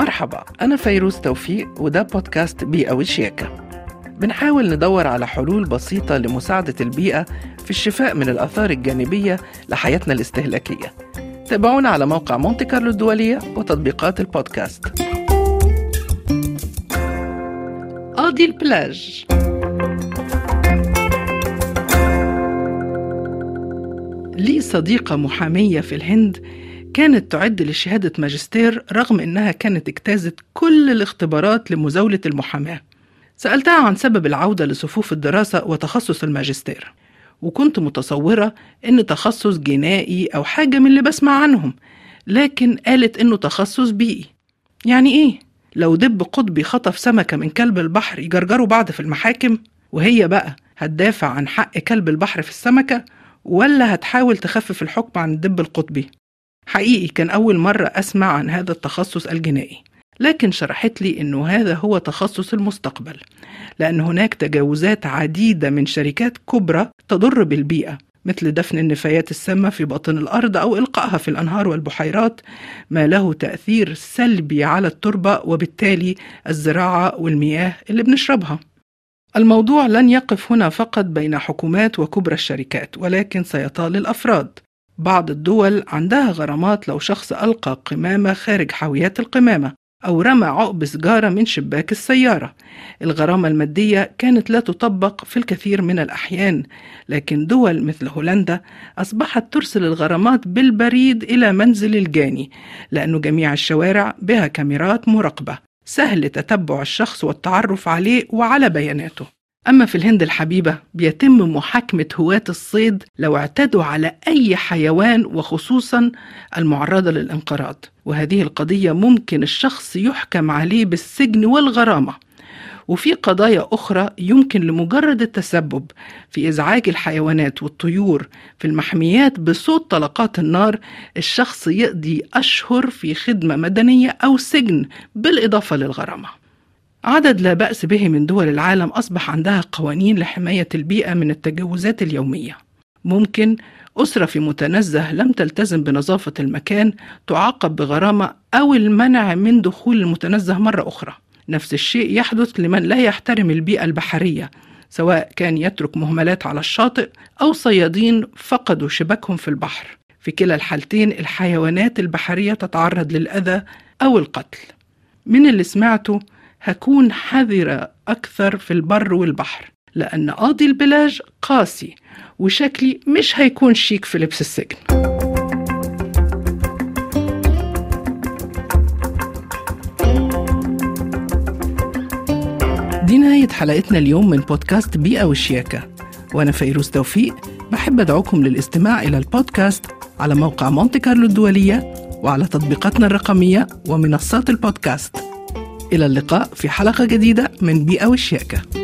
مرحبا أنا فيروز توفيق وده بودكاست بيئة وشياكة. بنحاول ندور على حلول بسيطة لمساعدة البيئة في الشفاء من الآثار الجانبية لحياتنا الاستهلاكية. تابعونا على موقع مونتي كارلو الدولية وتطبيقات البودكاست. قاضي البلاج. لي صديقة محامية في الهند كانت تعد لشهادة ماجستير رغم إنها كانت اجتازت كل الاختبارات لمزاولة المحاماة. سألتها عن سبب العودة لصفوف الدراسة وتخصص الماجستير وكنت متصورة إن تخصص جنائي أو حاجة من اللي بسمع عنهم لكن قالت إنه تخصص بيئي. يعني إيه؟ لو دب قطبي خطف سمكة من كلب البحر يجرجروا بعض في المحاكم وهي بقى هتدافع عن حق كلب البحر في السمكة ولا هتحاول تخفف الحكم عن الدب القطبي؟ حقيقي كان أول مرة أسمع عن هذا التخصص الجنائي لكن شرحت لي أنه هذا هو تخصص المستقبل لأن هناك تجاوزات عديدة من شركات كبرى تضر بالبيئة مثل دفن النفايات السامة في باطن الأرض أو إلقائها في الأنهار والبحيرات ما له تأثير سلبي على التربة وبالتالي الزراعة والمياه اللي بنشربها. الموضوع لن يقف هنا فقط بين حكومات وكبرى الشركات ولكن سيطال الأفراد. بعض الدول عندها غرامات لو شخص ألقى قمامة خارج حاويات القمامة أو رمى عقب سجارة من شباك السيارة. الغرامة المادية كانت لا تطبق في الكثير من الأحيان لكن دول مثل هولندا أصبحت ترسل الغرامات بالبريد إلى منزل الجاني لأن جميع الشوارع بها كاميرات مراقبة. سهل تتبع الشخص والتعرف عليه وعلى بياناته. أما في الهند الحبيبة بيتم محاكمة هواة الصيد لو اعتدوا على أي حيوان وخصوصا المعرضة للانقراض. وهذه القضية ممكن الشخص يحكم عليه بالسجن والغرامة. وفي قضايا أخرى يمكن لمجرد التسبب في إزعاج الحيوانات والطيور في المحميات بصوت طلقات النار الشخص يقضي أشهر في خدمة مدنية أو سجن بالإضافة للغرامة. عدد لا بأس به من دول العالم أصبح عندها قوانين لحماية البيئة من التجاوزات اليومية. ممكن أسرة في متنزه لم تلتزم بنظافة المكان تعاقب بغرامة أو المنع من دخول المتنزه مرة أخرى. نفس الشيء يحدث لمن لا يحترم البيئة البحرية سواء كان يترك مهملات على الشاطئ أو صيادين فقدوا شبكهم في البحر. في كلا الحالتين الحيوانات البحرية تتعرض للأذى أو القتل. من اللي سمعته هكون حذرة أكثر في البر والبحر لأن قاضي البلاج قاسي وشكلي مش هيكون شيك في لبس السجن. دي نهاية حلقتنا اليوم من بودكاست بيئة وشياكة. وأنا فيروز توفيق بحب أدعوكم للاستماع إلى البودكاست على موقع مونتي كارلو الدولية وعلى تطبيقاتنا الرقمية ومنصات البودكاست. إلى اللقاء في حلقة جديدة من بيئة وشياكة.